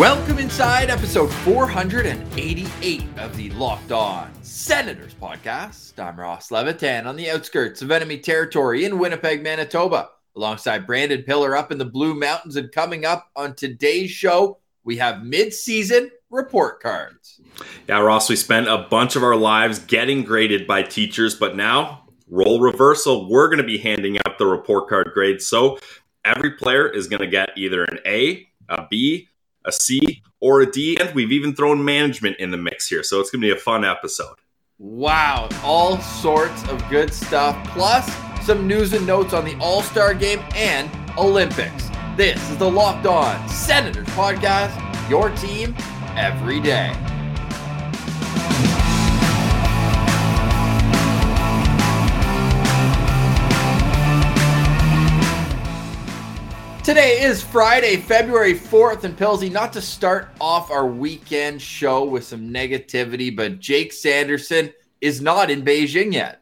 Welcome inside episode 488 of the Locked On Senators podcast. I'm Ross Levitan on the outskirts of enemy territory in Winnipeg, Manitoba, alongside Brandon Pillar up in the Blue Mountains. And coming up on today's show, we have mid-season report cards. Yeah, Ross, we spent a bunch of our lives getting graded by teachers, but now role reversal. We're going to be handing out the report card grades. So every player is going to get either an A, a B, a C, or a D. And we've even thrown management in the mix here. So it's going to be a fun episode. Wow, all sorts of good stuff, plus some news and notes on the All Star game and Olympics. This is the Locked On Senators podcast, your team every day. Today is Friday, February 4th, and Pilsy, not to start off our weekend show with some negativity, but Jake Sanderson is not in Beijing yet.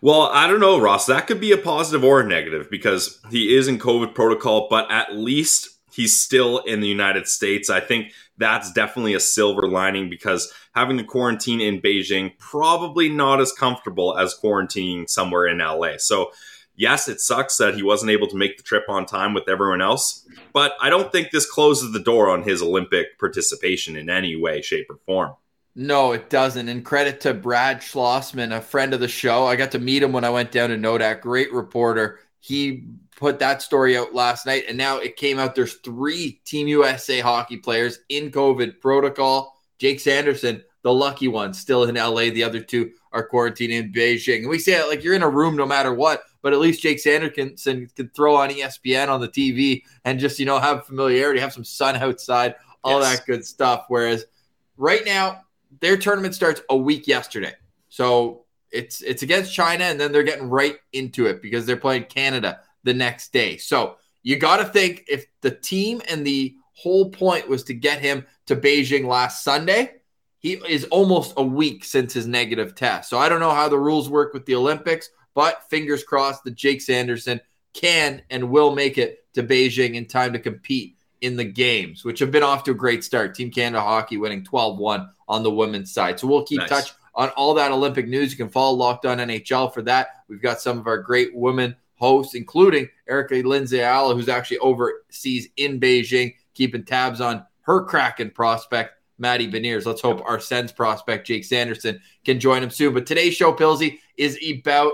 Well, I don't know, Ross. That could be a positive or a negative because he is in COVID protocol, but at least he's still in the United States. I think that's definitely a silver lining because having to quarantine in Beijing probably not as comfortable as quarantining somewhere in LA. So yes, it sucks that he wasn't able to make the trip on time with everyone else, but I don't think this closes the door on his Olympic participation in any way, shape, or form. No, it doesn't. And credit to Brad Schlossman, a friend of the show. I got to meet him when I went down to Nodak. Great reporter. He put that story out last night, and now it came out there's three Team USA hockey players in COVID protocol. Jake Sanderson, the lucky one, still in LA. The other two are quarantined in Beijing. And we say it like you're in a room no matter what but at least Jake Sanderson can throw on ESPN on the TV and just, you know, have familiarity, have some sun outside, all yes. that good stuff. Whereas right now, their tournament starts a week yesterday. So it's it's against China, and then they're getting right into it because they're playing Canada the next day. So you got to think if the team and the whole point was to get him to Beijing last Sunday, he is almost a week since his negative test. So I don't know how the rules work with the Olympics. But fingers crossed that Jake Sanderson can and will make it to Beijing in time to compete in the games, which have been off to a great start. Team Canada Hockey winning 12 1 on the women's side. So we'll keep nice. touch on all that Olympic news. You can follow Locked On NHL for that. We've got some of our great women hosts, including Erica Lindsay Ayala, who's actually overseas in Beijing, keeping tabs on her Kraken prospect. Matty Beniers. Let's hope our Sens prospect, Jake Sanderson, can join him soon. But today's show, Pilsy, is about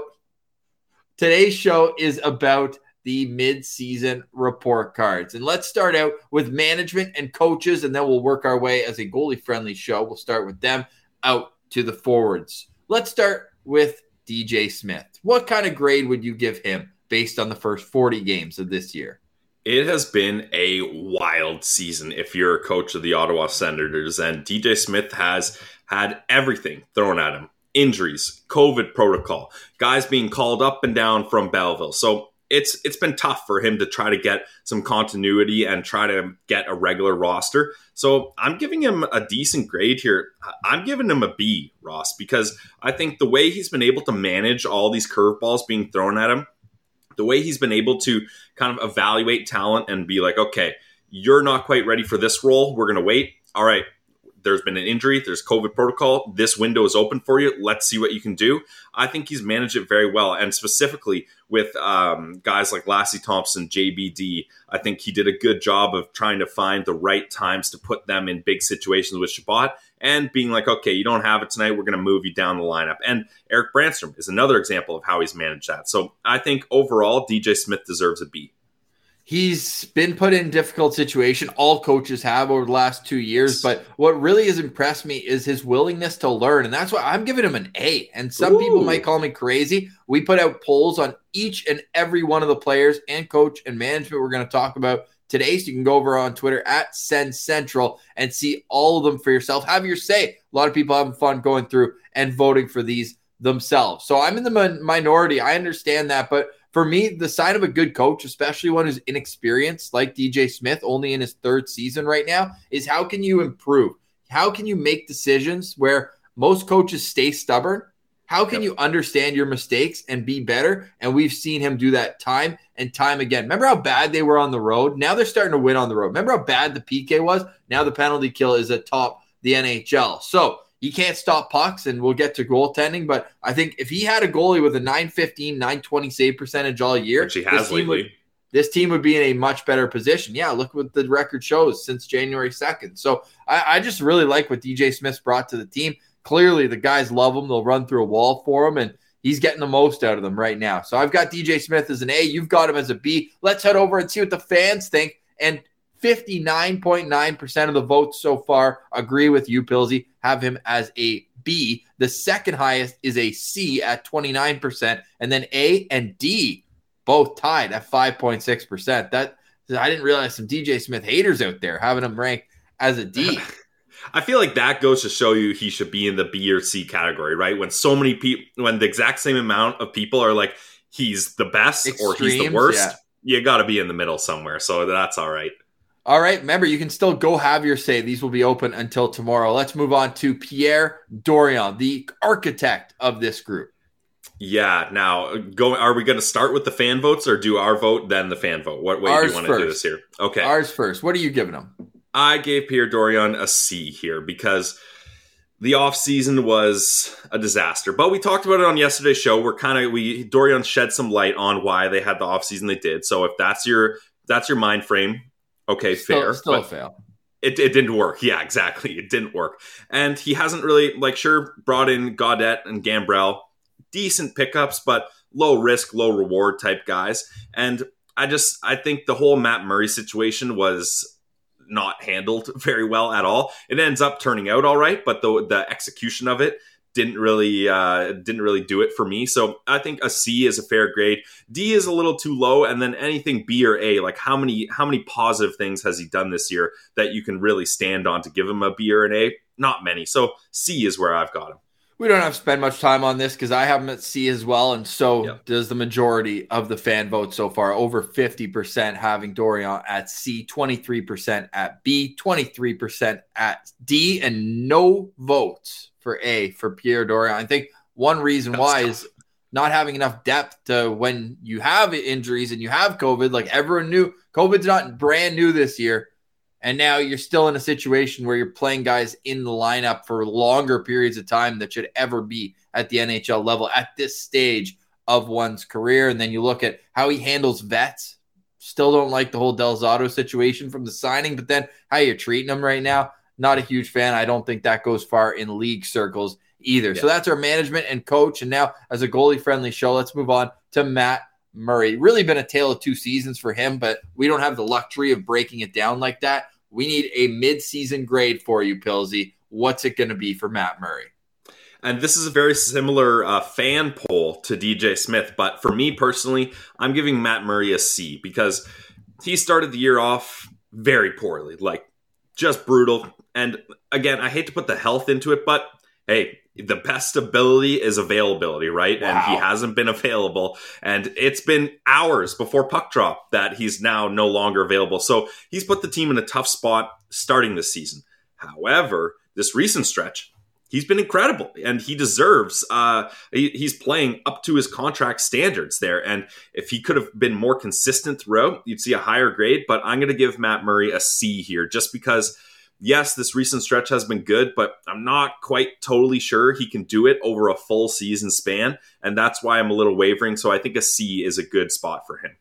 Today's show is about the mid-season report cards. And let's start out with management and coaches, and then we'll work our way as a goalie-friendly show. We'll start with them out to the forwards. Let's start with DJ Smith. What kind of grade would you give him based on the first 40 games of this year? It has been a wild season if you're a coach of the Ottawa Senators, and DJ Smith has had everything thrown at him injuries, COVID protocol, guys being called up and down from Belleville. So it's it's been tough for him to try to get some continuity and try to get a regular roster. So I'm giving him a decent grade here. I'm giving him a B, Ross, because I think the way he's been able to manage all these curveballs being thrown at him, the way he's been able to kind of evaluate talent and be like, okay, you're not quite ready for this role. We're going to wait. All right, there's been an injury, there's COVID protocol. This window is open for you. Let's see what you can do. I think he's managed it very well, and specifically with um, guys like Lassi Thomson, JBD. I think he did a good job of trying to find the right times to put them in big situations with Chabot and being like, okay, you don't have it tonight. We're going to move you down the lineup. And Erik Brannstrom is another example of how he's managed that. So I think overall, DJ Smith deserves a B. He's been put in difficult situation. All coaches have over the last two years. But what really has impressed me is his willingness to learn. And that's why I'm giving him an A. And some Ooh. people might call me crazy. We put out polls on each and every one of the players and coach and management we're going to talk about today. So you can go over on Twitter at Sens Central and see all of them for yourself. Have your say. A lot of people having fun going through and voting for these themselves. So I'm in the min- minority. I understand that. But for me, the sign of a good coach, especially one who's inexperienced like DJ Smith, only in his third season right now, is how can you improve? How can you make decisions where most coaches stay stubborn? How can yep. you understand your mistakes and be better? And we've seen him do that time and time again. Remember how bad they were on the road? Now they're starting to win on the road. Remember how bad the PK was? Now the penalty kill is atop the NHL. So he can't stop pucks, and we'll get to goaltending. But I think if he had a goalie with a 915, 920 save percentage all year, which he has lately. This team would be in a much better position. Yeah, look what the record shows since January 2nd. So I, I just really like what DJ Smith brought to the team. Clearly, the guys love him. They'll run through a wall for him, and he's getting the most out of them right now. So I've got DJ Smith as an A. You've got him as a B. Let's head over and see what the fans think. And 59.9% of the votes so far agree with you, Pilsy, have him as a B. The second highest is a C at 29%, and then A and D both tied at 5.6%. That I didn't realize some DJ Smith haters out there having him ranked as a D. I feel like that goes to show you he should be in the B or C category, right? When so many people, when the exact same amount of people are like, he's the best Extremes, or he's the worst, yeah. you got to be in the middle somewhere. So that's all right. All right. Remember, you can still go have your say. These will be open until tomorrow. Let's move on to Pierre Dorion, the architect of this group. Yeah. Now, go. Are we going to start with the fan votes or do our vote then the fan vote? What way Ours do you want to do this here? Okay. Ours first. What are you giving them? I gave Pierre Dorion a C here because the offseason was a disaster. But we talked about it on yesterday's show. We're kind of we Dorion shed some light on why they had the offseason they did. So if that's your that's your mind frame, okay, still, fair. Still fail. It, it didn't work. Yeah, exactly. It didn't work. And he hasn't really, like, sure, brought in Gaudette and Gambrell, decent pickups, but low risk, low reward type guys. And I just, I think the whole Matt Murray situation was not handled very well at all. It ends up turning out all right, but the the execution of it didn't really uh, didn't really do it for me. So I think a C is a fair grade. D is a little too low, and then anything B or A, like how many how many positive things has he done this year that you can really stand on to give him a B or an A? Not many. So C is where I've got him. We don't have to spend much time on this because I have him at C as well, and so yep. does the majority of the fan vote so far. Over 50% having Dorion at C, 23% at B, 23% at D, and no votes for A for Pierre Dorion. I think one reason why is not having enough depth to when you have injuries and you have COVID. Like everyone knew, COVID's not brand new this year. And now you're still in a situation where you're playing guys in the lineup for longer periods of time that should ever be at the NHL level at this stage of one's career. And then you look at how he handles vets. Still don't like the whole Del Zotto situation from the signing, but then how you're treating him right now. Not a huge fan. I don't think that goes far in league circles either. Yeah. So that's our management and coach. And now, as a goalie friendly show, let's move on to Matt Murray. Really been a tale of two seasons for him, but we don't have the luxury of breaking it down like that. We need a mid-season grade for you, Pilsy. What's it going to be for Matt Murray? And this is a very similar uh, fan poll to DJ Smith, but for me personally, I'm giving Matt Murray a C because he started the year off very poorly, like just brutal. And again, I hate to put the health into it, but hey, the best ability is availability, right? Wow. And he hasn't been available. And it's been hours before puck drop that he's now no longer available. So he's put the team in a tough spot starting this season. However, this recent stretch, he's been incredible and he deserves uh he, he's playing up to his contract standards there and if he could have been more consistent throughout you'd see a higher grade but i'm going to give matt murray a c here just because yes, this recent stretch has been good, but I'm not quite totally sure he can do it over a full season span. And that's why I'm a little wavering. So I think a C is a good spot for him.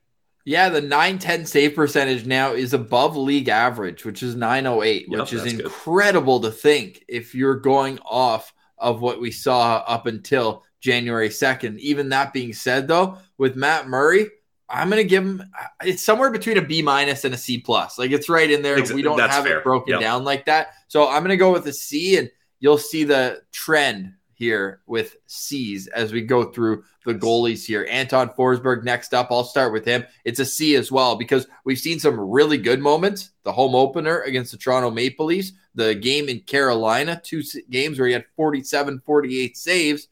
Yeah, the 910 save percentage now is above league average, which is 908, yep, which is incredible good. to think if you're going off of what we saw up until January 2nd. Even that being said, though, with Matt Murray, I'm gonna give him. It's somewhere between a B minus and a C plus. Like it's right in there. Exactly. We don't That's have fair. it broken yep. down like that. So I'm gonna go with a C, and you'll see the trend. here with C's as we go through the goalies here. Anton Forsberg next up. I'll start with him. It's a C as well because we've seen some really good moments. The home opener against the Toronto Maple Leafs, the game in Carolina, two games where he had 47, 48 saves.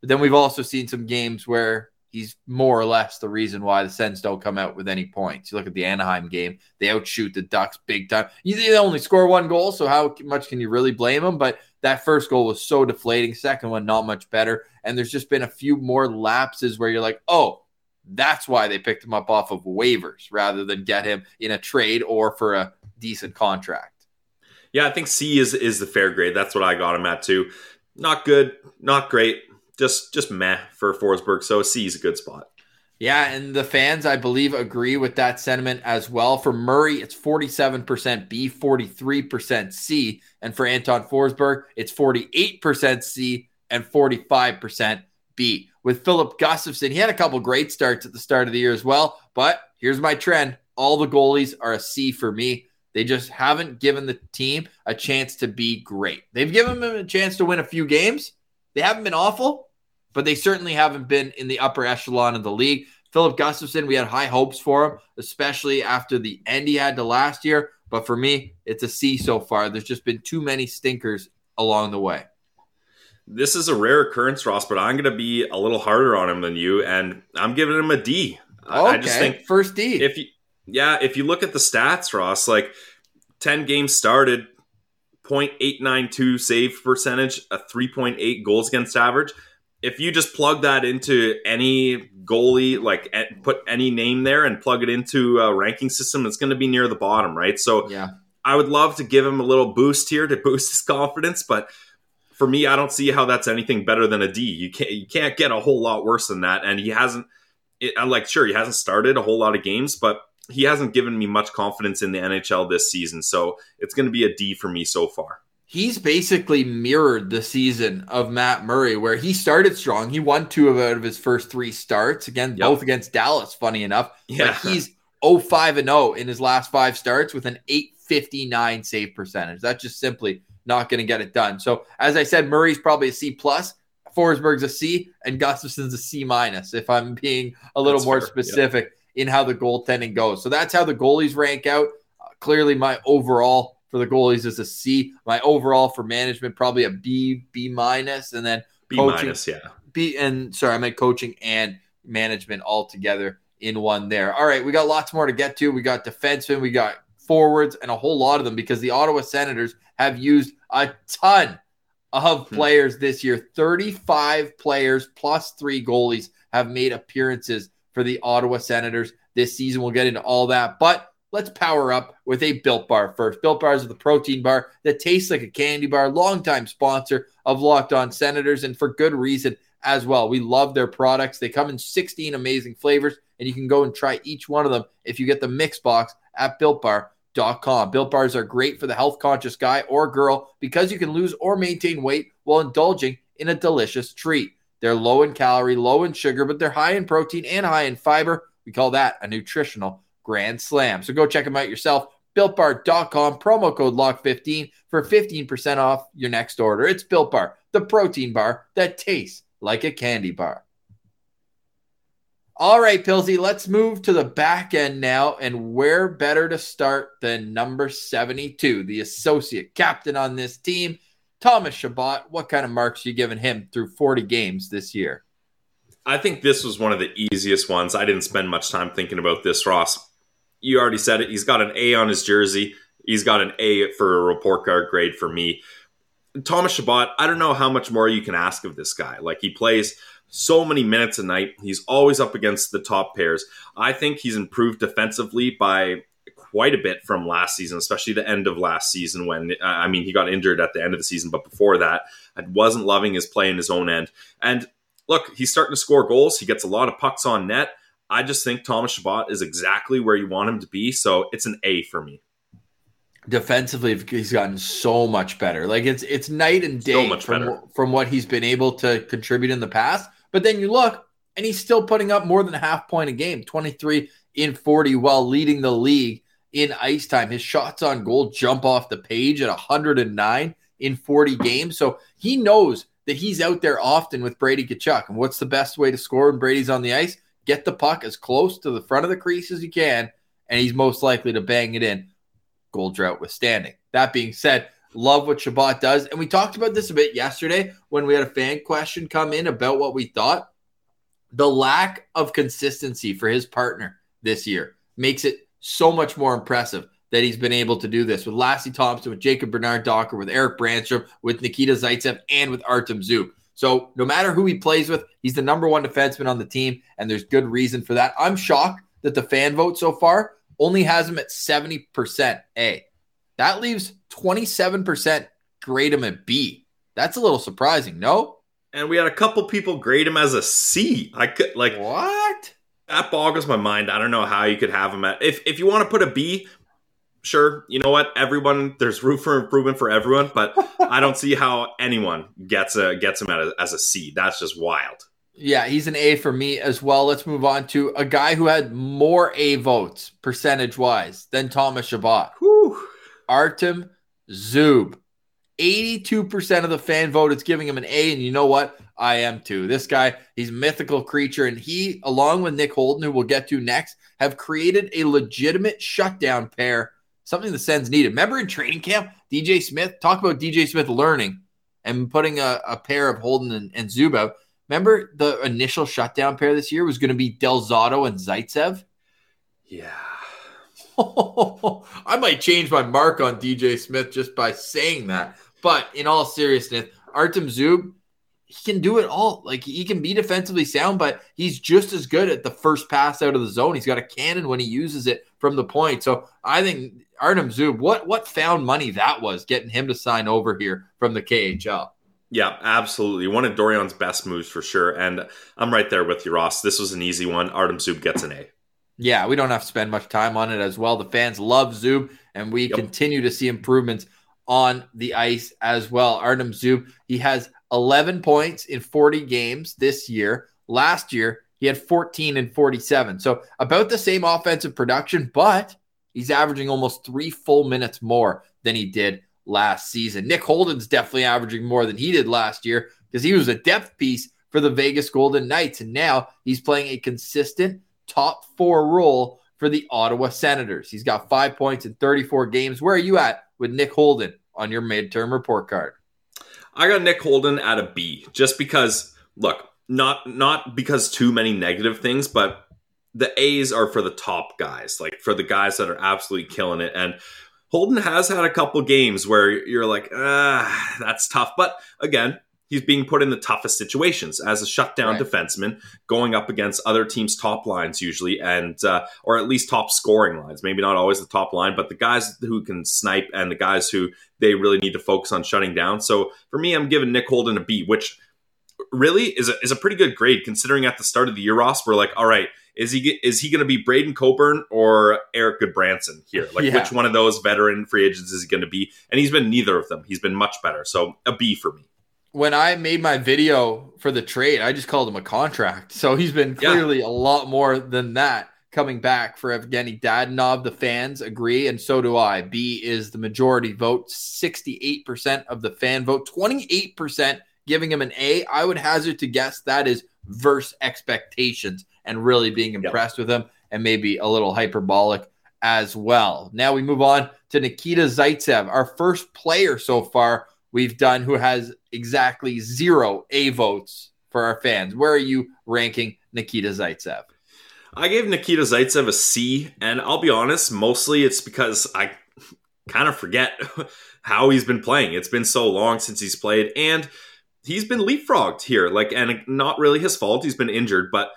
But then we've also seen some games where he's more or less the reason why the Sens don't come out with any points. You look at the Anaheim game, they outshoot the Ducks big time. You they only score one goal, so how much can you really blame them? But that first goal was so deflating. Second one, not much better. And there's just been a few more lapses where you're like, oh, that's why they picked him up off of waivers rather than get him in a trade or for a decent contract. Yeah, I think C is is the fair grade. That's what I got him at too. Not good, not great just just meh for Forsberg. So C is a good spot. Yeah, and the fans, I believe, agree with that sentiment as well. For Murray, it's 47% B, 43% C. And for Anton Forsberg, it's 48% C and 45% B. With Filip Gustavsson, he had a couple great starts at the start of the year as well. But here's my trend all the goalies are a C for me. They just haven't given the team a chance to be great. They've given them a chance to win a few games, they haven't been awful, but they certainly haven't been in the upper echelon of the league. Filip Gustavsson, we had high hopes for him, especially after the end he had to last year. But for me, it's a C so far. There's just been too many stinkers along the way. This is a rare occurrence, Ross, but I'm going to be a little harder on him than you, and I'm giving him a D. Okay. I just think first D. If you, yeah, if you look at the stats, Ross, like ten games started, 0.892 save percentage, a 3.8 goals against average. If you just plug that into any goalie, like put any name there and plug it into a ranking system, it's going to be near the bottom, right? So yeah, I would love to give him a little boost here to boost his confidence, but for me, I don't see how that's anything better than a D. You can't you can't get a whole lot worse than that, and he hasn't. It, like sure, he hasn't started a whole lot of games, but he hasn't given me much confidence in the NHL this season. So it's going to be a D for me so far. He's basically mirrored the season of Matt Murray, where he started strong. He won two of out of his first three starts, again, yep. both against Dallas, funny enough. Yeah. But he's 05 and 0 in his last five starts with an 859 save percentage. That's just simply not going to get it done. So, as I said, Murray's probably a C plus. Forsberg's a C, and Gustavsson's a C minus. If I'm being a little That's more fair. specific, yep in how the goaltending goes. So that's how the goalies rank out. Uh, clearly, my overall for the goalies is a C. My overall for management probably a B, B minus, and then B coaching, minus, yeah. B and sorry, I meant coaching and management all together in one there. All right, we got lots more to get to. We got defensemen, we got forwards, and a whole lot of them because the Ottawa Senators have used a ton of hmm. players this year. 35 players plus three goalies have made appearances for the Ottawa Senators this season. We'll get into all that, but let's power up with a Built Bar first. Built Bars is the protein bar that tastes like a candy bar, longtime sponsor of Locked On Senators, and for good reason as well. We love their products. They come in 16 amazing flavors, and you can go and try each one of them if you get the mix box at builtbar.com. Built bars are great for the health conscious guy or girl because you can lose or maintain weight while indulging in a delicious treat. They're low in calorie, low in sugar, but they're high in protein and high in fiber. We call that a nutritional grand slam. So go check them out yourself. BuiltBar.com, promo code LOCK15 for 15% off your next order. It's Built Bar, the protein bar that tastes like a candy bar. All right, Pilsy, let's move to the back end now. And where better to start than number 72, the associate captain on this team? Thomas Chabot, what kind of marks you giving him through 40 games this year? I think this was one of the easiest ones. I didn't spend much time thinking about this, Ross. You already said it. He's got an A on his jersey. He's got an A for a report card grade for me. Thomas Chabot, I don't know how much more you can ask of this guy. Like he plays so many minutes a night. He's always up against the top pairs. I think he's improved defensively by quite a bit from last season, especially the end of last season when, I mean, he got injured at the end of the season, but before that, I wasn't loving his play in his own end. And look, he's starting to score goals. He gets a lot of pucks on net. I just think Thomas Chabot is exactly where you want him to be. So it's an A for me. Defensively, he's gotten so much better. Like it's it's night and day so from, from what he's been able to contribute in the past. But then you look, and he's still putting up more than a half point a game, 23 in 40, while leading the league in ice time. His shots on goal jump off the page at 109 in 40 games. So he knows that he's out there often with Brady Tkachuk. And what's the best way to score when Brady's on the ice? Get the puck as close to the front of the crease as you can, and he's most likely to bang it in. Goal drought withstanding. That being said, love what Chabot does. And we talked about this a bit yesterday when we had a fan question come in about what we thought. The lack of consistency for his partner this year makes it so much more impressive that he's been able to do this with Lassi Thomson, with Jacob Bernard Docker, with Erik Brannstrom, with Nikita Zaitsev, and with Artem Zub. So no matter who he plays with, he's the number one defenseman on the team, and there's good reason for that. I'm shocked that the fan vote so far only has him at 70% A. That leaves 27% grade him at B. That's a little surprising, no? And we had a couple people grade him as a C. I could like what? That boggles my mind. I don't know how you could have him at if if you want to put a B, sure, you know what? Everyone, there's room for improvement for everyone, but I don't see how anyone gets a gets him at a, as a C. That's just wild. Yeah, he's an A for me as well. Let's move on to a guy who had more A votes percentage wise than Thomas. Whew. Artem Zub. 82% of the fan vote is giving him an A. And you know what? I am too. This guy, he's a mythical creature. And he, along with Nick Holden, who we'll get to next, have created a legitimate shutdown pair something the Sens needed. Remember in training camp, DJ Smith, talk about DJ Smith learning and putting a, a pair of Holden and, and Zub out. Remember the initial shutdown pair this year was going to be Del Zotto and Zaitsev? Yeah. I might change my mark on DJ Smith just by saying that. But in all seriousness, Artem Zub, he can do it all. Like he can be defensively sound, but he's just as good at the first pass out of the zone. He's got a cannon when he uses it from the point. So I think Artem Zub, what what found money that was getting him to sign over here from the KHL. Yeah, absolutely. One of Dorion's best moves for sure. And I'm right there with you, Ross. This was an easy one. Artem Zub gets an A. Yeah, we don't have to spend much time on it as well. The fans love Zub, and we yep. continue to see improvements on the ice as well. Artem Zub, he has 11 points in 40 games this year. Last year, he had 14 and 47. So about the same offensive production, but He's averaging almost three full minutes more than he did last season. Nick Holden's definitely averaging more than he did last year because he was a depth piece for the Vegas Golden Knights. And now he's playing a consistent top four role for the Ottawa Senators. He's got five points in 34 games. Where are you at with Nick Holden on your midterm report card? I got Nick Holden at a B just because, look, not not because too many negative things, but the A's are for the top guys, like for the guys that are absolutely killing it. And Holden has had a couple games where you're like, ah, that's tough. But again, he's being put in the toughest situations as a shutdown right. defenseman, going up against other teams' top lines usually, and uh, or at least top scoring lines. Maybe not always the top line, but the guys who can snipe and the guys who they really need to focus on shutting down. So for me, I'm giving Nick Holden a B, which really is a, is a pretty good grade considering at the start of the year, Ross, we're like, all right is he is he going to be Braydon Coburn or Erik Gudbranson here? Like yeah. which one of those veteran free agents is he going to be? And he's been neither of them. He's been much better. So a B for me. When I made my video for the trade, I just called him a contract. So he's been clearly yeah. a lot more than that coming back for Evgeny Dadonov. The fans agree, and so do I. B is the majority vote, 68% of the fan vote, 28% giving him an A. I would hazard to guess that is verse expectations and really being impressed yep. with him and maybe a little hyperbolic as well. Now we move on to Nikita Zaitsev, our first player so far we've done who has exactly zero A votes for our fans. Where are you ranking Nikita Zaitsev? I gave Nikita Zaitsev a C, and I'll be honest, mostly it's because I kind of forget how he's been playing. It's been so long since he's played, and he's been leapfrogged here. Like, and not really his fault. He's been injured, but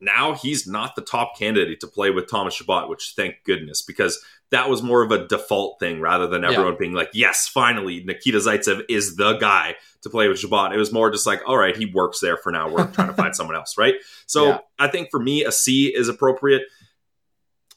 now he's not the top candidate to play with Thomas Chabot, which thank goodness, because that was more of a default thing rather than everyone yeah. being like, yes, finally, Nikita Zaitsev is the guy to play with Chabot. It was more just like, all right, he works there for now. We're trying to find someone else, right? So yeah. I think for me, a C is appropriate.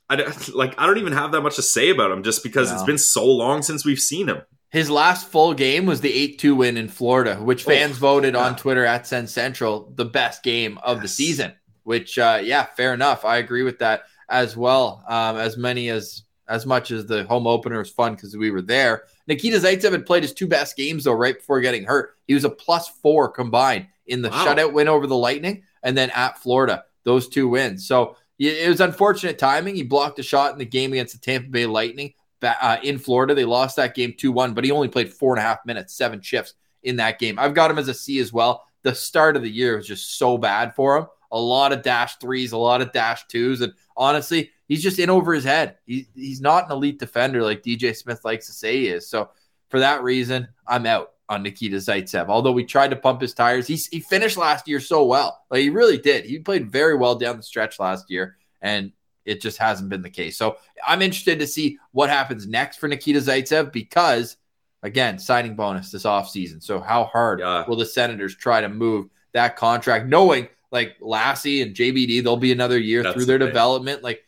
I don't, like I don't even have that much to say about him just because no. it's been so long since we've seen him. His last full game was the 8 2 win in Florida, which oh. fans oh, voted yeah. on Twitter at Sens Central the best game of yes. the season which uh, yeah, fair enough. I agree with that as well. Um, as many as as much as the home opener was fun because we were there. Nikita Zaitsev had played his two best games though right before getting hurt. He was a plus four combined in the Wow. shutout win over the Lightning and then at Florida. Those two wins. So it was unfortunate timing. He blocked a shot in the game against the Tampa Bay Lightning uh, in Florida. They lost that game 2 1, but he only played four and a half minutes, seven shifts in that game. I've got him as a C as well. The start of the year was just so bad for him. A lot of dash threes, a lot of dash twos. And honestly, he's just in over his head. He, he's not an elite defender like DJ Smith likes to say he is. So for that reason, I'm out on Nikita Zaitsev. Although we tried to pump his tires, he, he finished last year so well. Like he really did. He played very well down the stretch last year, and it just hasn't been the case. So I'm interested to see what happens next for Nikita Zaitsev because, again, signing bonus this offseason. So how hard Yeah. will the Senators try to move that contract, knowing like Lassi and JBD, they'll be another year That's through their the development. Like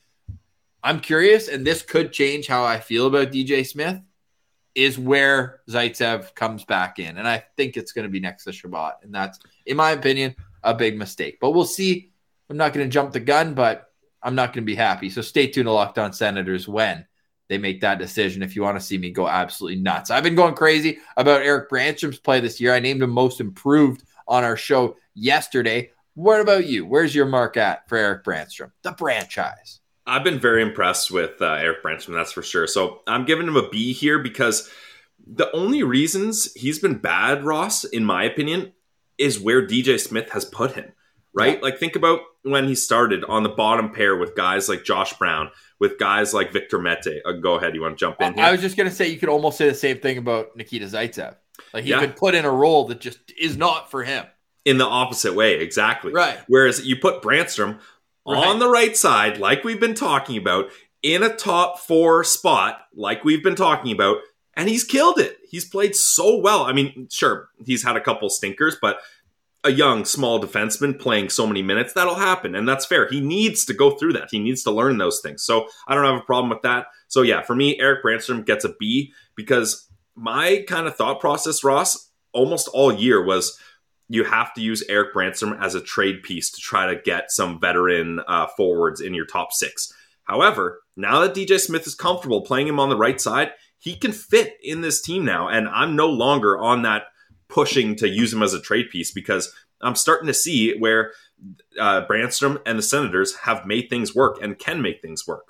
I'm curious, and this could change how I feel about DJ Smith. Is where Zaitsev comes back in, and I think it's going to be next to Chabot, and that's, in my opinion, a big mistake. But we'll see. I'm not going to jump the gun, but I'm not going to be happy. So stay tuned to Locked On Senators when they make that decision. If you want to see me go absolutely nuts, I've been going crazy about Erik Brannstrom's play this year. I named him most improved on our show yesterday. What about you? Where's your mark at for Erik Brannstrom, the franchise? I've been very impressed with uh, Erik Brannstrom, that's for sure. So I'm giving him a B here because the only reasons he's been bad, Ross, in my opinion, is where DJ Smith has put him. Right? Like think about when he started on the bottom pair with guys like Josh Brown, with guys like Victor Mete. Uh, go ahead, you want to jump in here? I was just going to say you could almost say the same thing about Nikita Zaitsev. Like he Yeah. could put in a role that just is not for him. In the opposite way, exactly. Right. Whereas you put Brannstrom Right. on the right side, like we've been talking about, in a top four spot, like we've been talking about, and he's killed it. He's played so well. I mean, sure, he's had a couple stinkers, but a young, small defenseman playing so many minutes, that'll happen. And that's fair. He needs to go through that. He needs to learn those things. So I don't have a problem with that. So yeah, for me, Erik Brannstrom gets a B because my kind of thought process, Ross, almost all year was you have to use Erik Brannstrom as a trade piece to try to get some veteran uh, forwards in your top six. However, now that DJ Smith is comfortable playing him on the right side, he can fit in this team now. And I'm no longer on that pushing to use him as a trade piece because I'm starting to see where uh, Brannstrom and the Senators have made things work and can make things work.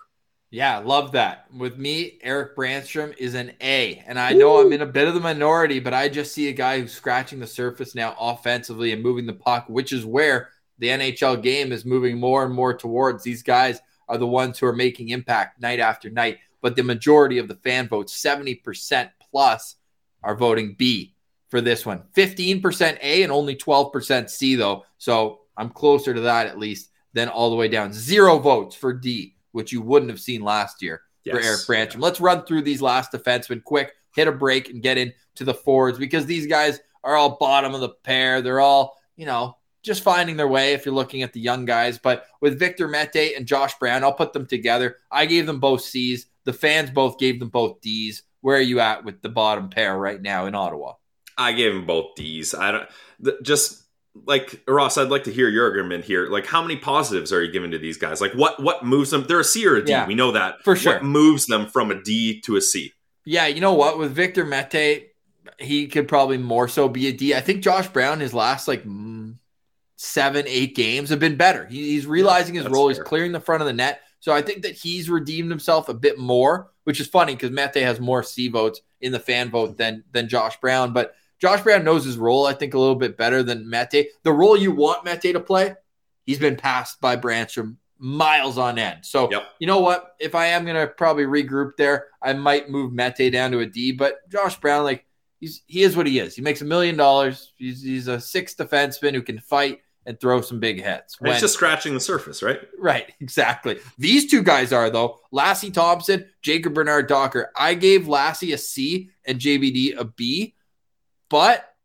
Yeah, love that. With me, Erik Brannstrom is an A. And I know I'm in a bit of the minority, but I just see a guy who's scratching the surface now offensively and moving the puck, which is where the NHL game is moving more and more towards. These guys are the ones who are making impact night after night. But the majority of the fan votes, 70% plus, are voting B for this one. 15% A and only 12% C, though. So I'm closer to that at least than all the way down. Zero votes for D, which you wouldn't have seen last year for Yes. Erik Brannstrom. Let's run through these last defensemen quick, hit a break, and get into the forwards because these guys are all bottom of the pair. They're all, you know, just finding their way if you're looking at the young guys. But with Victor Mete and Josh Brown, I'll put them together. I gave them both C's. The fans both gave them both D's. Where are you at with the bottom pair right now in Ottawa? I gave them both D's. I don't th- just like Ross. I'd like to hear your argument here. Like, how many positives are you giving to these guys? Like, what what moves them? They're a C or a D. Yeah, we know that for sure. What moves them from a D to a C? Yeah, you know what? With Victor Mete, he could probably more so be a D. I think Josh Brown, his last like seven, eight games have been better. He, he's realizing his that's role. He's clearing the front of the net. So I think that he's redeemed himself a bit more, which is funny because Mete has more C votes in the fan vote than than Josh Brown. But Josh Brown knows his role, I think, a little bit better than Mete. The role you want Mete to play, he's been passed by Brannstrom miles on end. So Yep. you know what? If I am gonna probably regroup there, I might move Mete down to a D. But Josh Brown, like he's he is what he is. He makes a million dollars. He's he's a six defenseman who can fight and throw some big hits. And it's just scratching the surface, right? Right, exactly. These two guys are though Lassi Thomson, Jacob Bernard Docker. I gave Lassi a C and JBD a B, but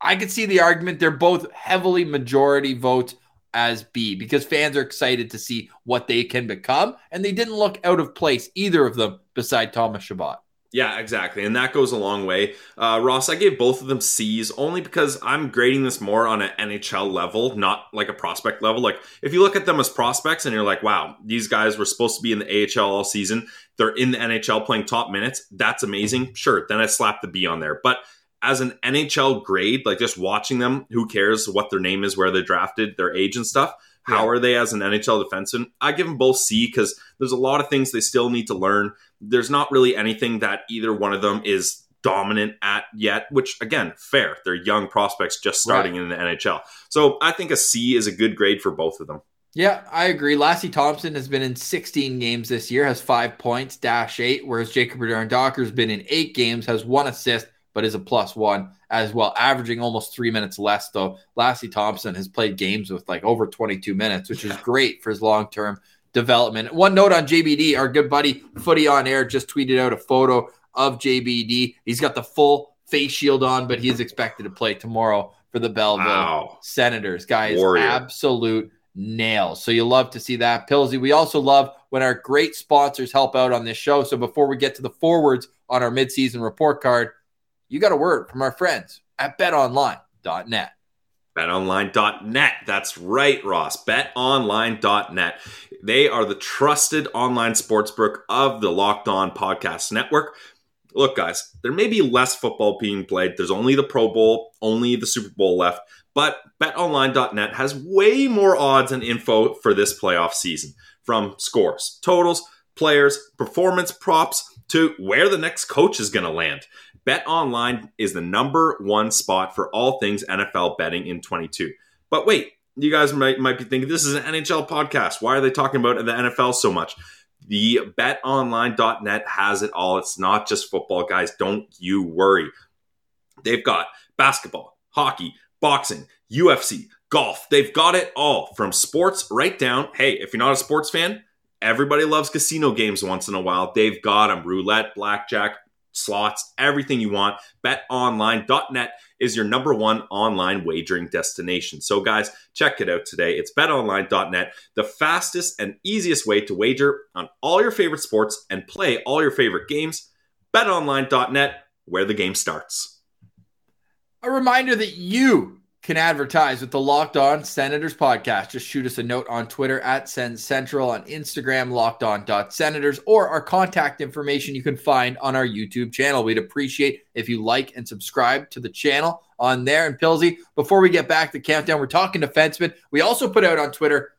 I could see the argument they're both heavily majority votes as B because fans are excited to see what they can become, and they didn't look out of place either of them beside Thomas Chabot. Yeah, exactly. And that goes a long way. Uh, Ross, I gave both of them C's only because I'm grading this more on an NHL level, not like a prospect level. Like, if you look at them as prospects and you're like, wow, these guys were supposed to be in the AHL all season, they're in the NHL playing top minutes, that's amazing. Sure, then I slap the B on there. But as an NHL grade, like just watching them, who cares what their name is, where they're drafted, their age and stuff? How yeah. are they as an NHL defenseman? I give them both C because there's a lot of things they still need to learn. There's not really anything that either one of them is dominant at yet, which again, fair. They're young prospects just starting right. in the NHL. So I think a C is a good grade for both of them. Yeah, I agree. Lassi Thomson has been in 16 games this year, has five points, dash eight, whereas Jacob Docker has been in eight games, has one assist, but is a plus one as well, averaging almost three minutes less, though. Lassi Thomson has played games with like over 22 minutes, which is great for his long term development. One note on JBD, our good buddy Footy on Air just tweeted out a photo of JBD. He's got the full face shield on, but he's expected to play tomorrow for the Belleville wow. Senators. Guys, absolute nails. So you love to see that. Pilsy, we also love when our great sponsors help out on this show. So before we get to the forwards on our midseason report card, you got a word from our friends at betonline.net. BetOnline.net. That's right, Ross. BetOnline.net. They are the trusted online sportsbook of the Locked On Podcast Network. Look, guys, there may be less football being played. There's only the Pro Bowl, only the Super Bowl left, but BetOnline.net has way more odds and info for this playoff season from scores, totals, players, performance props to where the next coach is going to land. Bet Online is the number one spot for all things NFL betting in 22. But wait, you guys might, might be thinking this is an NHL podcast. Why are they talking about the NFL so much? The betonline.net has it all. It's not just football, guys. Don't you worry. They've got basketball, hockey, boxing, UFC, golf. They've got it all from sports right down. Hey, if you're not a sports fan, everybody loves casino games once in a while. They've got them roulette, blackjack, slots, everything you want. BetOnline.net is your number one online wagering destination. So, guys, check it out today. It's betonline.net, the fastest and easiest way to wager on all your favorite sports and play all your favorite games. BetOnline.net, where the game starts. A reminder that you can advertise with the Locked On Senators podcast. Just shoot us a note on Twitter at Sens Central, on Instagram, locked on senators, or our contact information you can find on our YouTube channel. We'd appreciate if you like and subscribe to the channel on there. And Pilsy, before we get back to countdown, we're talking defensemen. We also put out on Twitter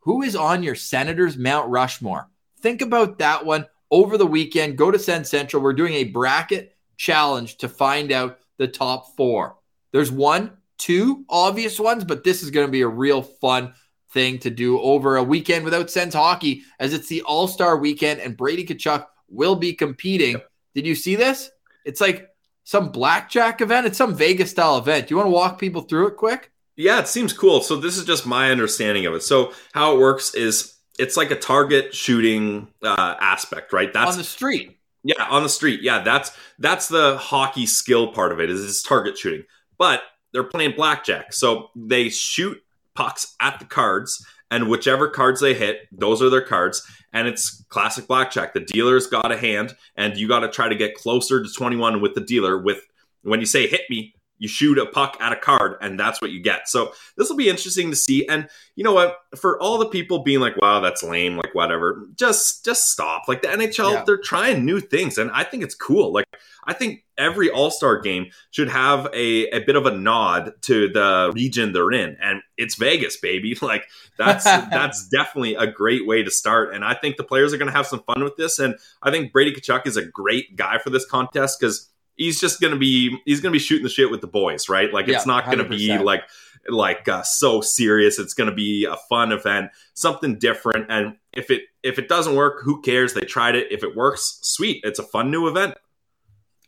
who is on your Senators Mount Rushmore. Think about that one over the weekend. Go to Sens Central. We're doing a bracket challenge to find out the top four. There's one two obvious ones, but this is going to be a real fun thing to do over a weekend without Sens hockey, as it's the All Star weekend and Brady Tkachuk will be competing. Yep. Did you see this? It's like some blackjack event. It's some Vegas style event. Do you want to walk people through it quick? Yeah, it seems cool. So this is just my understanding of it. So how it works is it's like a target shooting uh, aspect, right? That's on the street. Yeah, on the street. Yeah, that's that's the hockey skill part of it. Is it's target shooting, but they're playing blackjack. So they shoot pucks at the cards, and whichever cards they hit, those are their cards. And it's classic blackjack. The dealer's got a hand, and you got to try to get closer to 21 with the dealer. With when you say hit me, you shoot a puck at a card and that's what you get. So this will be interesting to see. And you know what? For all the people being like wow that's lame like whatever just just stop. Like the nhl yeah. they're trying new things and i think it's cool. Like i think every all-star game should have a, a bit of a nod to the region they're in. And it's vegas baby. Like that's that's definitely a great way to start. And i think the players are going to have some fun with this. And i think brady Tkachuk is a great guy for this contest because he's just gonna be he's gonna be shooting the shit with the boys, right? Like it's yeah, not gonna 100%. be like like uh, so serious. It's gonna be a fun event, something different. And if it if it doesn't work, who cares? They tried it. If it works, sweet. It's a fun new event.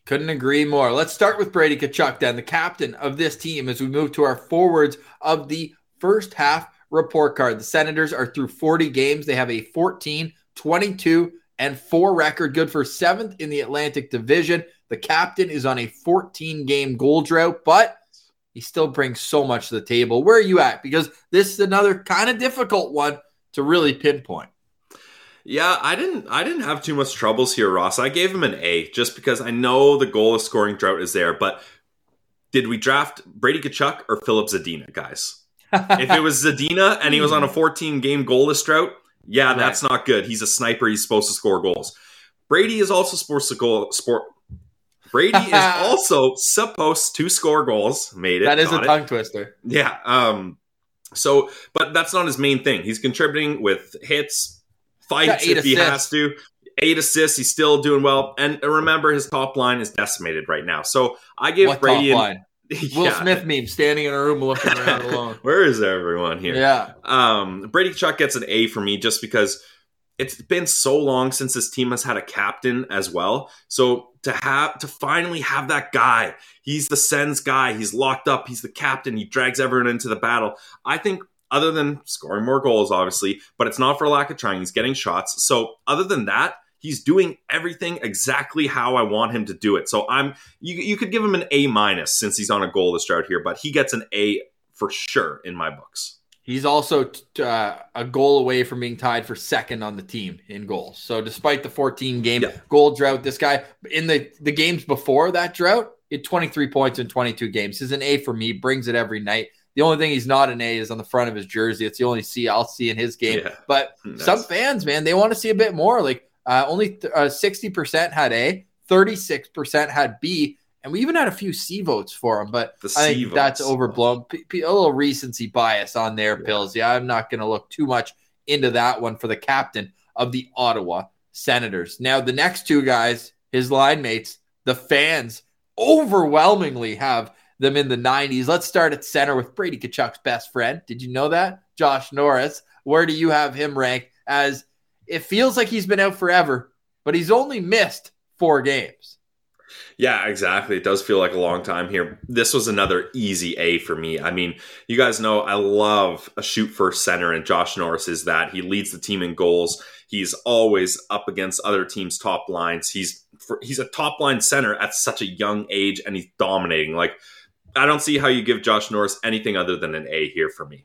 Couldn't agree more. Let's start with Brady Tkachuk, then the captain of this team, as we move to our forwards of the first half report card. The Senators are through 40 games. They have a 14, 22, and 4 record, good for seventh in the Atlantic Division. The captain is on a 14 game goal drought, but he still brings so much to the table. Where are you at? Because this is another kind of difficult one to really pinpoint. Yeah, I didn't I didn't have too much troubles here, Ross. I gave him an A just because I know the goal of scoring drought is there, but did we draft Brady Tkachuk or Filip Zadina, guys? if it was Zadina and he was on a hmm. 14 game goalless drought, yeah, Right. that's not good. He's a sniper. He's supposed to score goals. Brady is also supposed to go sport. Brady is also supposed to score goals. Made it. that is a got it. tongue twister. Yeah. Um. So, but that's not his main thing. He's contributing with hits, fights if he has to. Eight assists. He's still doing well. And remember, his top line is decimated right now. So I give What Brady. top an- line? Will Smith meme standing in a room looking around alone. Where is everyone here? Yeah. Um, Brady Tkachuk gets an A for me just because it's been so long since this team has had a captain as well. So to have to finally have that guy, he's the Sens guy. He's locked up. He's the captain. He drags everyone into the battle. I think other than scoring more goals, obviously, but it's not for lack of trying. He's getting shots. So other than that, he's doing everything exactly how I want him to do it. So I'm you you could give him an A minus since he's on a goalless drought here, but he gets an A for sure in my books. He's also uh, a goal away from being tied for second on the team in goals. So despite the 14 game Yeah. goal drought, this guy in the the games before that drought, had 23 points in 22 games. He's an A for me. Brings it every night. The only thing he's not an A is on the front of his jersey. It's the only C I'll see in his game. Yeah. But Nice. some fans, man, they want to see a bit more. Like uh, only th- uh, 60% had A, 36% had B, and we even had a few C votes for him. But The I think that's overblown. P- P- a little recency bias on their pills. Yeah, I'm not going to look too much into that one for the captain of the Ottawa Senators. Now, the next two guys, his line mates, the fans overwhelmingly have them in the 90s. Let's start at center with Brady Tkachuk's best friend. Did you know that? Josh Norris. Where do you have him ranked? As it feels like he's been out forever, but he's only missed four games. Yeah, exactly. It does feel like a long time here. This was another easy A for me. I mean, you guys know I love a shoot first center, and Josh Norris is that. He leads the team in goals. He's always up against other teams' top lines. He's he's a top line center at such a young age, and he's dominating. Like I don't see how you give Josh Norris anything other than an A here for me.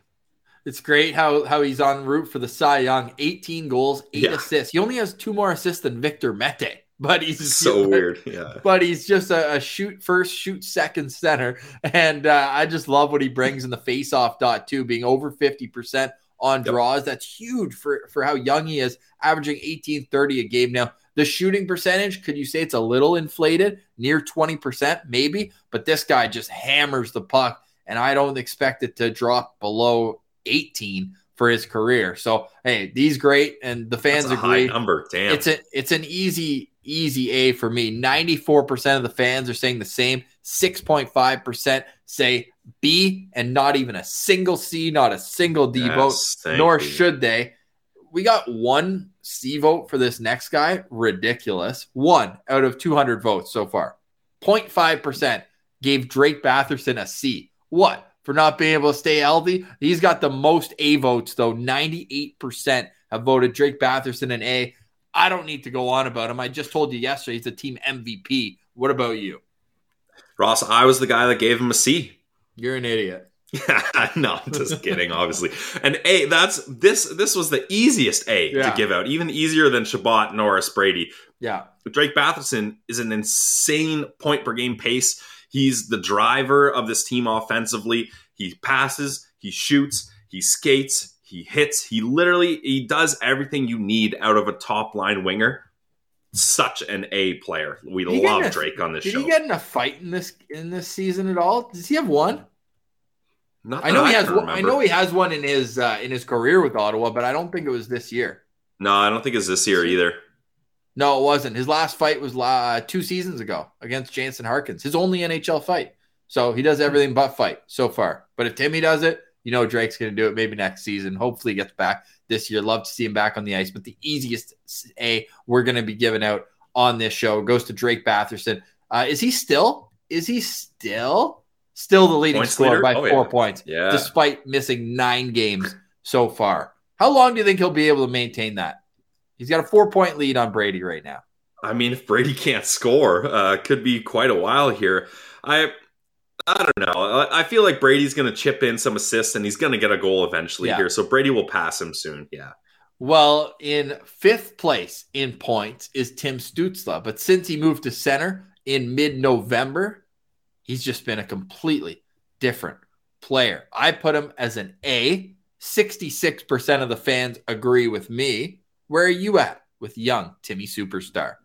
It's great how how he's on route for the Cy Young. 18 goals, eight Yeah. assists. He only has two more assists than Victor Mete, but he's so weird. Yeah. But he's just a, a shoot first, shoot second center, and uh, I just love what he brings in the face-off dot too, being over 50 percent on Yep. draws. That's huge for for how young he is, averaging 18 30 a game now. The shooting percentage, could you say it's a little inflated, near 20%, maybe? But this guy just hammers the puck, and I don't expect it to drop below 18 for his career. So, hey, these great, and the fans That's a high agree. number. Damn. It's a it's an easy easy A for me. 94% of the fans are saying the same. 6.5% say B and not even a single C, not a single D Yes, vote, nor you. should they. We got one C vote for this next guy. Ridiculous. One out of 200 votes so far. 0.5% gave Drake Batherson a C. What? For not being able to stay healthy? He's got the most A votes, though. 98% have voted Drake Batherson an A. I don't need to go on about him. I just told you yesterday he's a team MVP. What about you? Ross, I was the guy that gave him a C. You're an idiot. no, I'm just kidding, obviously. And A, that's this this was the easiest A Yeah. to give out, even easier than Chabot, Norris, Brady. Yeah. Drake Batherson is an insane point per game pace. He's the driver of this team offensively. He passes, he shoots, he skates, he hits. He literally he does everything you need out of a top line winger. Such an A player. We Did love a- Drake on this Did show. Did he get in a fight in this in this season at all? Does he have one? Not I know that he has. One, I know he has one in his uh, in his career with Ottawa, but I don't think it was this year. No, I don't think it's this year either. No, it wasn't. His last fight was la- two seasons ago against Jansen Harkins. His only NHL fight. So he does everything but fight so far. But if Timmy does it, you know Drake's going to do it maybe next season. Hopefully he gets back this year. Love to see him back on the ice. But the easiest A we're going to be giving out on this show goes to Drake Batherson. Uh, is he still? Is he still? Still the leading Points scorer leader? by Oh, four yeah. points, Yeah. despite missing nine games so far. How long do you think he'll be able to maintain that? He's got a four point lead on Brady right now. I mean, if Brady can't score, uh, could be quite a while here. I, I don't know. I I feel like Brady's going to chip in some assists and he's going to get a goal eventually Yeah. here. So Brady will pass him soon. Yeah. Well, in fifth place in points is Tim Stutzla. But since he moved to center in mid November, he's just been a completely different player. I put him as an A. 66% of the fans agree with me. Where are you at with young Timmy Superstar?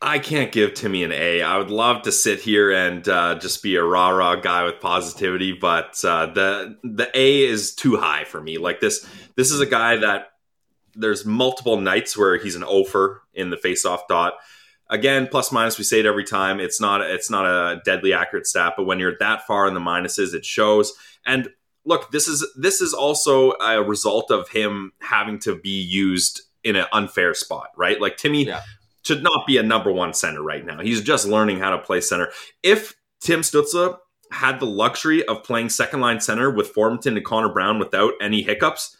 I can't give Timmy an A. I would love to sit here and uh, just be a rah rah guy with positivity, but uh, the the A is too high for me. Like this, this is a guy that there's multiple nights where he's an offer in the faceoff dot. Again, plus minus, we say it every time. It's not it's not a deadly accurate stat, but when you're that far in the minuses, it shows. And look, this is this is also a result of him having to be used in an unfair spot, right? Like Timmy yeah should not be a number one center right now. He's just learning how to play center. If Tim Stutzla had the luxury of playing second line center with Formenton and Connor Brown without any hiccups,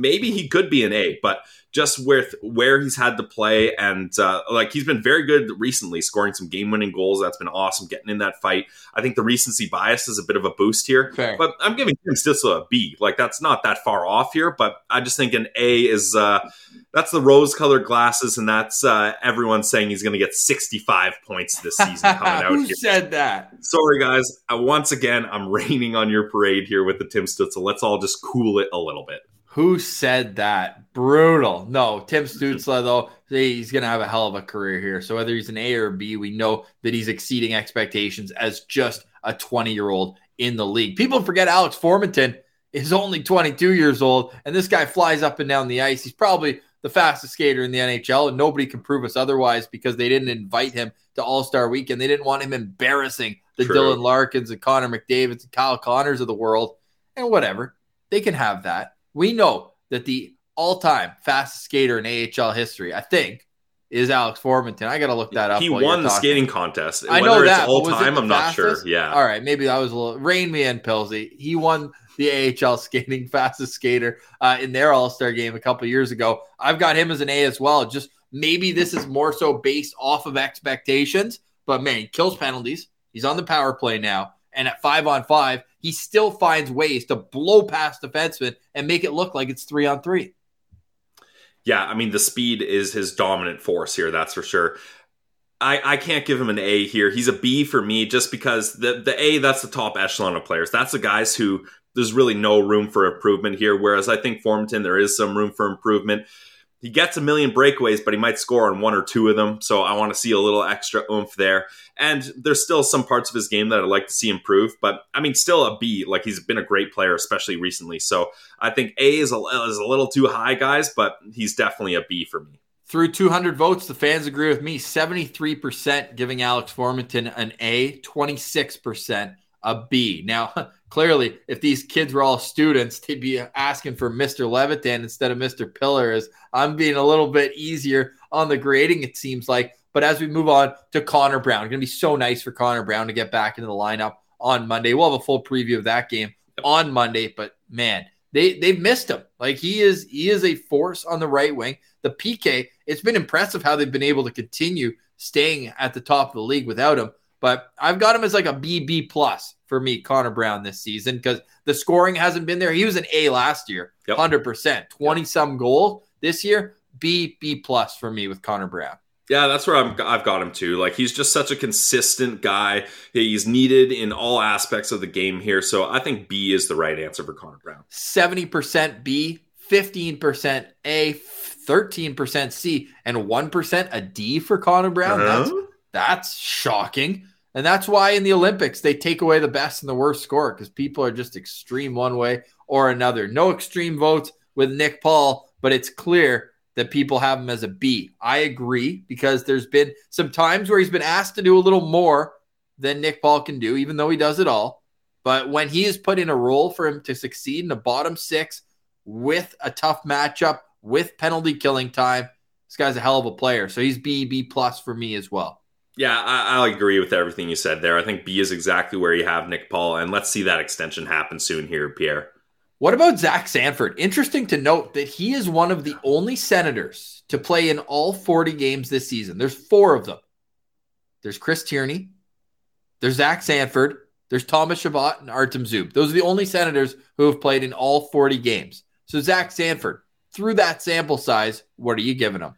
maybe he could be an A, but just with where he's had to play and uh, like he's been very good recently, scoring some game winning goals. That's been awesome. Getting in that fight, I think the recency bias is a bit of a boost here. Fair. But I'm giving him still a B. Like that's not that far off here, but I just think an A is uh, that's the rose colored glasses, and that's uh, everyone saying he's going to get 65 points this season coming out. Who here. said that? Sorry, guys. Uh, once again, I'm raining on your parade here with the Tim Stutzla. Let's all just cool it a little bit. Who said that? Brutal. No, Tim Stutzla, though, he's going to have a hell of a career here. So whether he's an A or B, we know that he's exceeding expectations as just a 20 year old in the league. People forget Alex Formenton is only 22 years old, and this guy flies up and down the ice. He's probably the fastest skater in the NHL, and nobody can prove us otherwise because they didn't invite him to All Star Weekend. They didn't want him embarrassing the True. Dylan Larkins and Connor McDavid and Kyle Connors of the world, and whatever. They can have that. We know that the all-time fastest skater in AHL history, I think, is Alex Formenton. I got to look that up. He won the skating contest. I know that. all time, I'm not sure. Yeah. All right, maybe that was a little. Rain me in, Pilsy. He won the AHL skating fastest skater uh, in their All Star game a couple years ago. I've got him as an A as well. Just maybe this is more so based off of expectations, but man, he kills penalties. He's on the power play now. And at five on five, he still finds ways to blow past defensemen and make it look like it's three on three. Yeah, I mean, the speed is his dominant force here, that's for sure. I, I can't give him an A here. He's a B for me just because the, the A, that's the top echelon of players. That's the guys who there's really no room for improvement here. Whereas I think Formenton, there is some room for improvement he gets a million breakaways, but he might score on one or two of them. So I want to see a little extra oomph there. And there's still some parts of his game that I'd like to see improve, but I mean, still a B. Like he's been a great player, especially recently. So I think A is a, is a little too high, guys, but he's definitely a B for me. Through 200 votes, the fans agree with me. 73% giving Alex Formenton an A, 26% a B. Now, clearly, if these kids were all students, they'd be asking for Mr. Levitan instead of Mr. Pillar. As I'm being a little bit easier on the grading, it seems like. But as we move on to Connor Brown, going to be so nice for Connor Brown to get back into the lineup on Monday. We'll have a full preview of that game on Monday. But man, they they've missed him. Like he is he is a force on the right wing. The PK, it's been impressive how they've been able to continue staying at the top of the league without him. But I've got him as like a BB plus for me, Connor Brown this season because the scoring hasn't been there. He was an A last year, hundred percent, twenty some goals this year. B B plus for me with Connor Brown. Yeah, that's where I'm, I've got him too. Like he's just such a consistent guy. He's needed in all aspects of the game here. So I think B is the right answer for Connor Brown. Seventy percent B, fifteen percent A, thirteen percent C, and one percent a D for Connor Brown. Uh-huh. That's that's shocking. And that's why in the Olympics they take away the best and the worst score because people are just extreme one way or another. No extreme votes with Nick Paul, but it's clear that people have him as a B. I agree because there's been some times where he's been asked to do a little more than Nick Paul can do, even though he does it all. But when he is put in a role for him to succeed in the bottom six with a tough matchup, with penalty killing time, this guy's a hell of a player. So he's B, B plus for me as well. Yeah, I, I, agree with everything you said there. I think B is exactly where you have Nick Paul, and let's see that extension happen soon here, Pierre. What about Zach Sanford? Interesting to note that he is one of the only Senators to play in all 40 games this season. There's four of them. There's Chris Tierney, there's Zach Sanford, there's Thomas Chabot, and Artem Zub. Those are the only Senators who have played in all 40 games. So Zach Sanford, through that sample size, what are you giving him?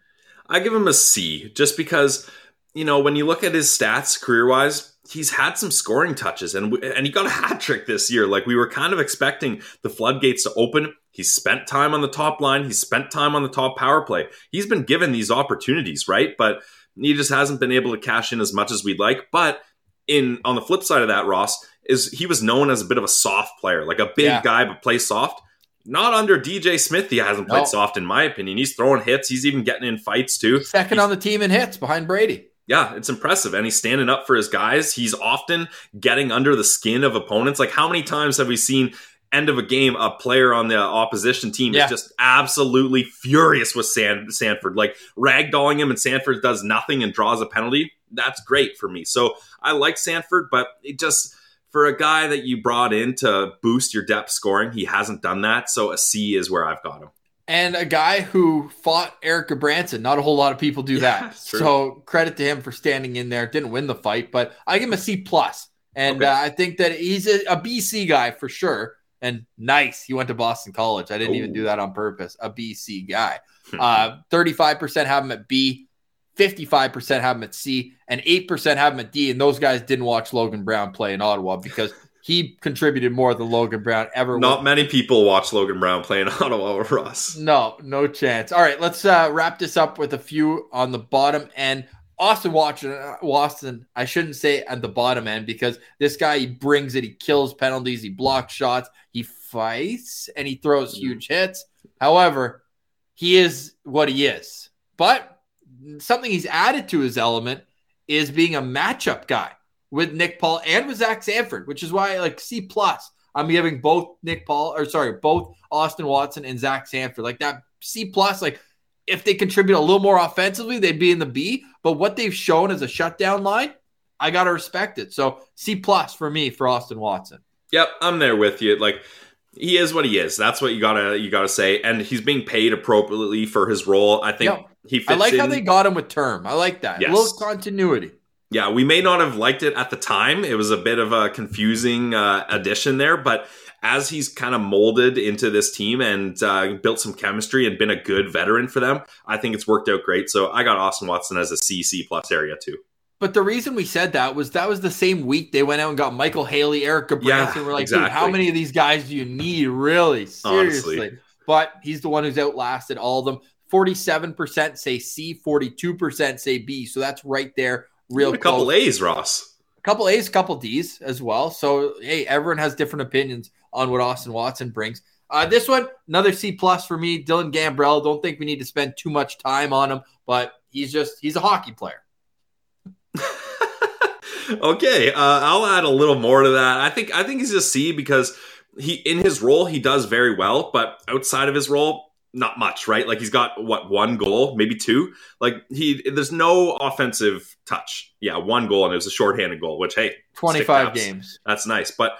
I give him a C just because, you know, when you look at his stats career wise, he's had some scoring touches and and he got a hat trick this year. Like we were kind of expecting the floodgates to open. He's spent time on the top line. He's spent time on the top power play. He's been given these opportunities, right? But he just hasn't been able to cash in as much as we'd like. But in on the flip side of that, Ross is he was known as a bit of a soft player, like a big Yeah. guy but plays soft. Not under DJ Smith, he hasn't played No. soft in my opinion. He's throwing hits. He's even getting in fights too. Second He's- on the team in hits behind Brady. Yeah, it's impressive. And he's standing up for his guys. He's often getting under the skin of opponents. Like, how many times have we seen end of a game, a player on the opposition team Yeah. is just absolutely furious with San- Sanford, like ragdolling him, and Sanford does nothing and draws a penalty? That's great for me. So I like Sanford, but it just. For a guy that you brought in to boost your depth scoring, he hasn't done that. So a C is where I've got him. And a guy who fought Erik Gudbranson. Not a whole lot of people do Yeah, that. So credit to him for standing in there. Didn't win the fight, but I give him a C plus. And Okay. uh, I think that he's a, a BC guy for sure. And nice, he went to Boston College. I didn't even do that on purpose. A BC guy. Uh, 35% have him at B, 55% have him at C, and 8% have him at D. And those guys didn't watch Logan Brown play in Ottawa because he contributed more than Logan Brown ever. Not many people watch Logan Brown playing Ottawa with Russ. No, no chance. All right, let's uh, wrap this up with a few on the bottom end. Austin Watson, uh, Watson, I shouldn't say at the bottom end because this guy he brings it, he kills penalties, he blocks shots, he fights, and he throws huge hits. However, he is what he is. But something he's added to his element is being a matchup guy with Nick Paul and with Zach Sanford, which is why like C plus. I'm giving both Nick Paul or sorry, both Austin Watson and Zach Sanford. Like that C plus, like if they contribute a little more offensively, they'd be in the B. But what they've shown as a shutdown line, I gotta respect it. So C plus for me for Austin Watson. Yep, I'm there with you. Like he is what he is. That's what you gotta you gotta say. And he's being paid appropriately for his role. I think Yep. he fits I like how they got him with term. I like that. Yes. A little continuity. Yeah, we may not have liked it at the time. It was a bit of a confusing uh, addition there, but as he's kind of molded into this team and uh, built some chemistry and been a good veteran for them, I think it's worked out great. So I got Austin Watson as a CC plus area too. But the reason we said that was that was the same week they went out and got Michael Haley, Erica Yeah, Branson. We're like, dude, how many of these guys do you need, really? Seriously. Honestly. But he's the one who's outlasted all of them. 47% say C, 42% say B. So that's right there, real a couple close. A's, Ross. A couple A's, couple D's as well. So hey, everyone has different opinions on what Austin Watson brings. Uh, this one, another C plus for me. Dylan Gambrell. Don't think we need to spend too much time on him, but he's just he's a hockey player. okay, uh, I'll add a little more to that. I think I think he's a C because he in his role he does very well, but outside of his role, not much, right? Like he's got what one goal, maybe two. Like he, there's no offensive touch. Yeah, one goal and it was a shorthanded goal, which hey, Twenty stick five taps. games. That's nice, but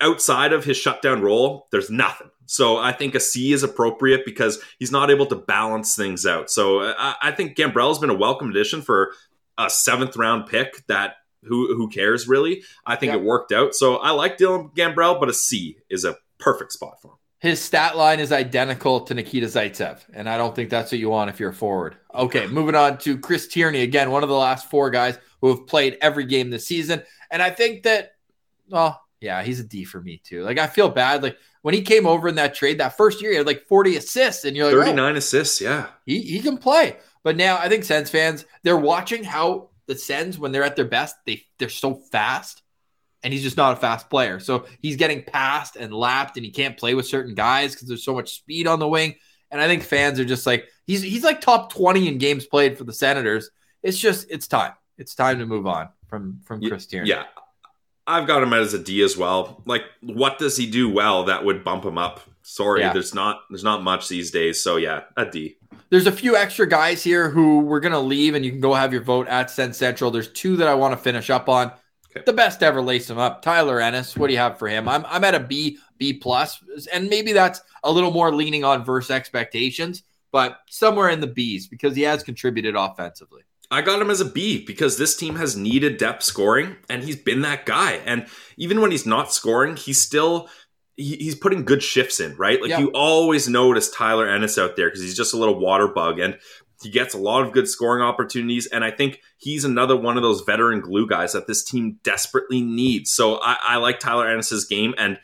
outside of his shutdown role, there's nothing. So I think a C is appropriate because he's not able to balance things out. So I, I think Gambrell's been a welcome addition for a seventh round pick. That who who cares really? I think it worked out. So I like Dylan Gambrell, but a C is a perfect spot for him. His stat line is identical to Nikita Zaitsev, and I don't think that's what you want if you're a forward. Okay, moving on to Chris Tierney again, one of the last four guys who have played every game this season, and I think that, well, yeah, he's a D for me too. Like I feel bad, like when he came over in that trade that first year, he had like 40 assists, and you're like, oh, 39 assists, yeah. he, he can play. But now I think Sens fans, they're watching how the Sens, when they're at their best, they they're so fast. And he's just not a fast player. So he's getting passed and lapped, and he can't play with certain guys because there's so much speed on the wing. And I think fans are just like, he's he's like top 20 in games played for the Senators. It's just it's time. It's time to move on from from Chris Tierney. Yeah. I've got him as a D as well. Like, what does he do well that would bump him up? Sorry, Yeah. there's not there's not much these days. So yeah, a D. There's a few extra guys here who we're gonna leave, and you can go have your vote at Sens Central. There's two that I want to finish up on. The best ever lace him up. Tyler Ennis. What do you have for him? I'm I'm at a B, B plus, and maybe that's a little more leaning on verse expectations, but somewhere in the B's because he has contributed offensively. I got him as a B because this team has needed depth scoring and he's been that guy. And even when he's not scoring, he's still he, he's putting good shifts in, right? Like Yeah. you always notice Tyler Ennis out there because he's just a little water bug and he gets a lot of good scoring opportunities. And I think he's another one of those veteran glue guys that this team desperately needs. So I, I like Tyler Ennis's game and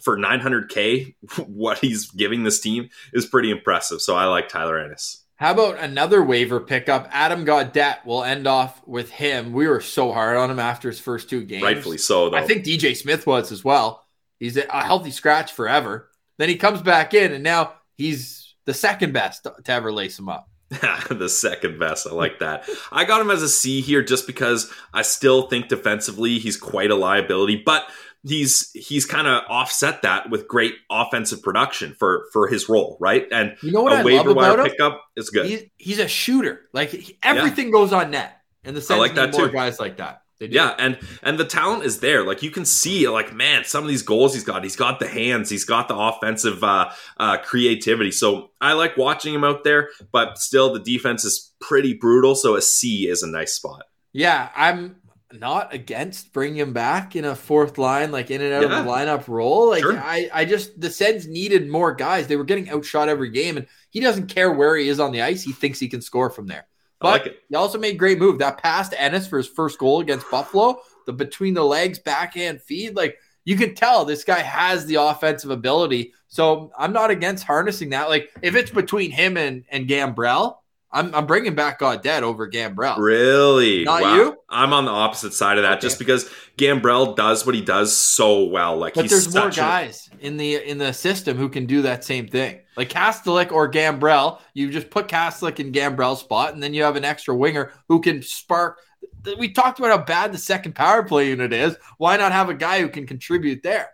for 900k, what he's giving this team is pretty impressive. So I like Tyler Ennis. How about another waiver pickup? Adam Gaudette. We'll end off with him. We were so hard on him after his first two games. Rightfully so, though. I think DJ Smith was as well. He's a healthy scratch forever. Then he comes back in, and now he's the second best to ever lace him up. the second best. I like that. I got him as a C here just because I still think defensively he's quite a liability, but he's he's kind of offset that with great offensive production for for his role, right? And You know what a I love waiver wire about him? pickup is good. He's, he's a shooter. Like he- everything goes on net. and the sense, like we that more too. guys like that. Yeah, and and the talent is there. Like you can see, like man, some of these goals he's got. He's got the hands. He's got the offensive uh, uh, creativity. So I like watching him out there. But still, the defense is pretty brutal. So a C is a nice spot. Yeah, I'm not against bringing him back in a fourth line, like in and out Yeah. of the lineup role. Like Sure. I, I just the Sens needed more guys. They were getting outshot every game, and he doesn't care where he is on the ice. He thinks he can score from there. Like But it. he also made great move. That pass to Ennis for his first goal against Buffalo, the between the legs backhand feed, like you can tell this guy has the offensive ability. So I'm not against harnessing that. Like if it's between him and and Gambrell, I'm I'm bringing back Gaudette over Gambrell. Really? Not Wow. you? I'm on the opposite side of that Okay. just because Gambrell does what he does so well. Like But there's more guys in the in the system who can do that same thing. Like Kastelic or Gambrell, you just put Kastelic in Gambrell's spot, and then you have an extra winger who can spark. We talked about how bad the second power play unit is. Why not have a guy who can contribute there?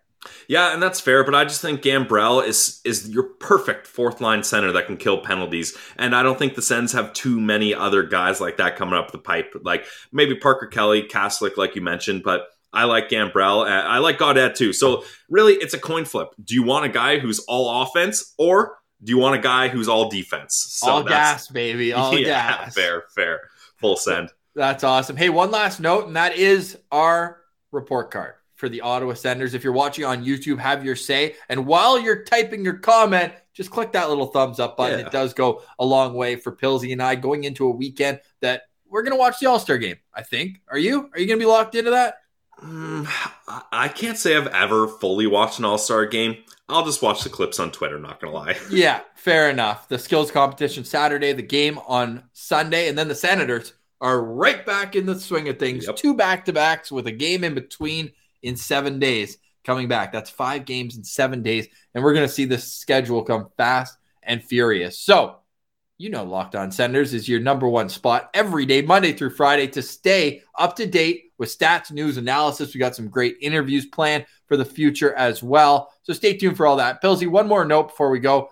Yeah, and that's fair, but I just think Gambrell is is your perfect fourth line center that can kill penalties, and I don't think the Sens have too many other guys like that coming up the pipe. Like maybe Parker Kelly, Kastelic, like you mentioned, but I like Gambrell. and I like Gaudette too. So really, it's a coin flip. Do you want a guy who's all offense, or do you want a guy who's all defense? So all gas, baby. All yeah, gas. fair, fair, full send. That's awesome. Hey, one last note, and that is our report card for the Ottawa Senators. If you're watching on YouTube, have your say. And while you're typing your comment, just click that little thumbs up button. Yeah. It does go a long way for Pilsy and I going into a weekend that we're going to watch the All Star game, I think. Are you? Are you going to be locked into that? Mm, I- can't say I've ever fully watched an All Star game. I'll just watch the clips on Twitter. Not gonna lie. Yeah, fair enough. The skills competition Saturday, the game on Sunday, and then the Senators are right back in the swing of things. Yep. Two back to backs with a game in between in seven days coming back. That's five games in seven days. And we're going to see the schedule come fast and furious. So, you know, Locked On Senators is your number one spot every day, Monday through Friday, to stay up to date with stats, news, analysis. We got some great interviews planned for the future as well. So stay tuned for all that. Pilsy, one more note before we go.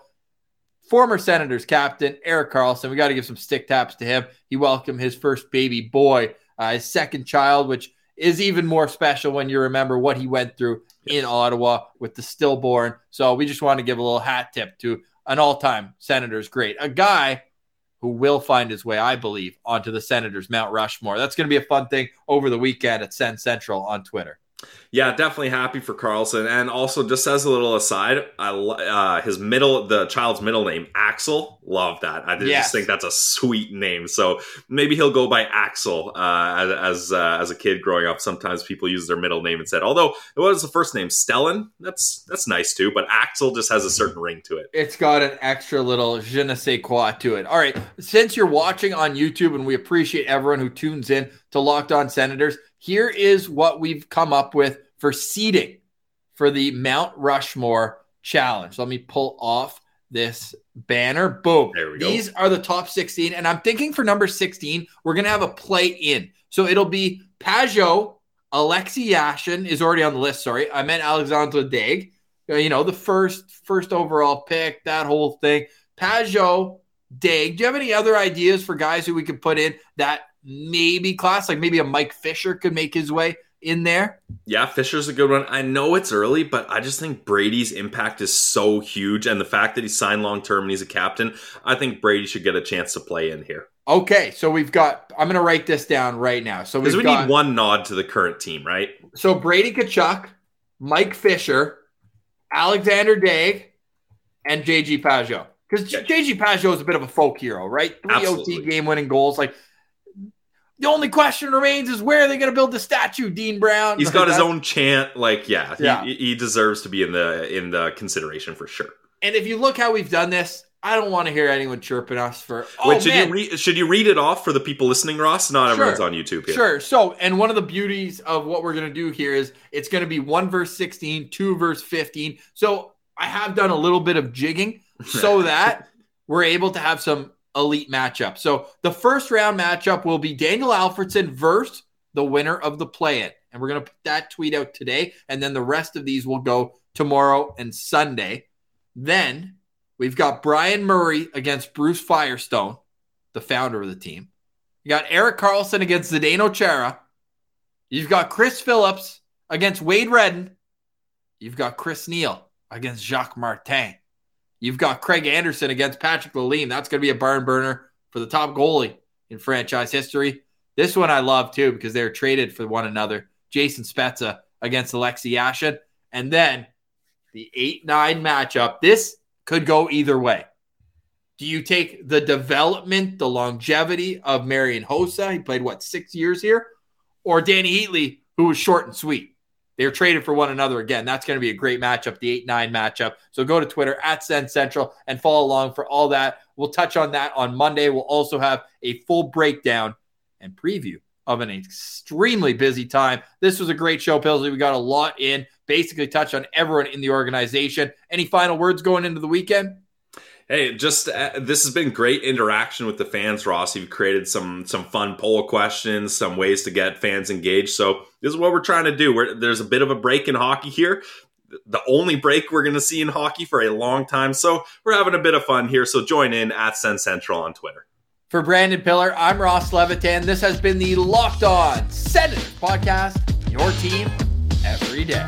Former Senators captain Erik Karlsson, we got to give some stick taps to him. He welcomed his first baby boy, uh, his second child, which is even more special when you remember what he went through in Ottawa with the stillborn. So we just want to give a little hat tip to an all-time Senators great, a guy who will find his way, I believe, onto the Senators Mount Rushmore. That's going to be a fun thing over the weekend at Sens Central on Twitter. Yeah, definitely happy for Karlsson. And also, just as a little aside, I uh, his middle, the child's middle name, Axel. Love that. I just think that's a sweet name. So maybe he'll go by Axel uh, as as, uh, as a kid growing up. Sometimes people use their middle name instead. Although it was the first name, Stellan. That's that's nice too. But Axel just has a certain ring to it. It's got an extra little je ne sais quoi to it. All right. Since you're watching on YouTube, and we appreciate everyone who tunes in to Locked On Senators, here is what we've come up with for seeding for the Mount Rushmore challenge. Let me pull off this banner. Boom. There we go. These are the top 16. And I'm thinking for number 16, we're going to have a play in. So it'll be Pageau, Alexei Yashin is already on the list. Sorry. I meant Alexandre Daigle. Uh, You know, the first first overall pick, that whole thing. Pageau, Daigle. Do you have any other ideas for guys who we could put in that maybe class? Like maybe a Mike Fisher could make his way in there? Yeah, Fisher's a good one. I know it's early, but I just think Brady's impact is so huge, and the fact that he's signed long term and he's a captain, I think Brady should get a chance to play in here Okay, so we've got. I'm going to write this down right now. So because we got, need one nod to the current team, right? So Brady Tkachuk, Mike Fisher, Alexander Daigle and JG Pageau. Because JG Pageau is a bit of a folk hero, right? Three Absolutely. OT game winning goals. Like the only question remains is where are they going to build the statue, Dean Brown? He's got his own chant. Like, yeah, he, Yeah. he deserves to be in the in the consideration for sure. And if you look how we've done this, I don't want to hear anyone chirping us for. Oh Wait, should man, you read? Should you read it off for the people listening, Ross? Not Sure. everyone's on YouTube here. Sure. So, and one of the beauties of what we're going to do here is it's going to be one verse 16, two verse 15. So, I have done a little bit of jigging so that we're able to have some elite matchup. So, the first round matchup will be Daniel Alfredsson versus the winner of the play in. And we're going to put that tweet out today. And then the rest of these will go tomorrow and Sunday. Then we've got Brian Murray against Bruce Firestone, the founder of the team. You got Erik Karlsson against Zdeno Chara. You've got Chris Phillips against Wade Redden. You've got Chris Neil against Jacques Martin. You've got Craig Anderson against Patrick Lalime. That's going to be a barn burner for the top goalie in franchise history. This one I love too because they're traded for one another. Jason Spezza against Alexei Yashin. And then the 8 9 matchup. This could go either way. Do you take the development, the longevity of Marian Hossa? He played what six years here, or Dany Heatley, who was short and sweet. They were traded for one another again. That's going to be a great matchup, the eight nine matchup. So go to Twitter at Sens Central and follow along for all that. We'll touch on that on Monday. We'll also have a full breakdown and preview of an extremely busy time. This was a great show, Pillsy. We got a lot in. Basically, touched on everyone in the organization. Any final words going into the weekend? Hey, just uh, this has been great interaction with the fans, Ross. You've created some some fun poll questions, some ways to get fans engaged. So this is what we're trying to do. We're, there's a bit of a break in hockey here, the only break we're going to see in hockey for a long time. So we're having a bit of fun here. So join in at Sens Central on Twitter. For Brandon Pillar, I'm Ross Levitan. This has been the Locked On Senators podcast. Your team every day.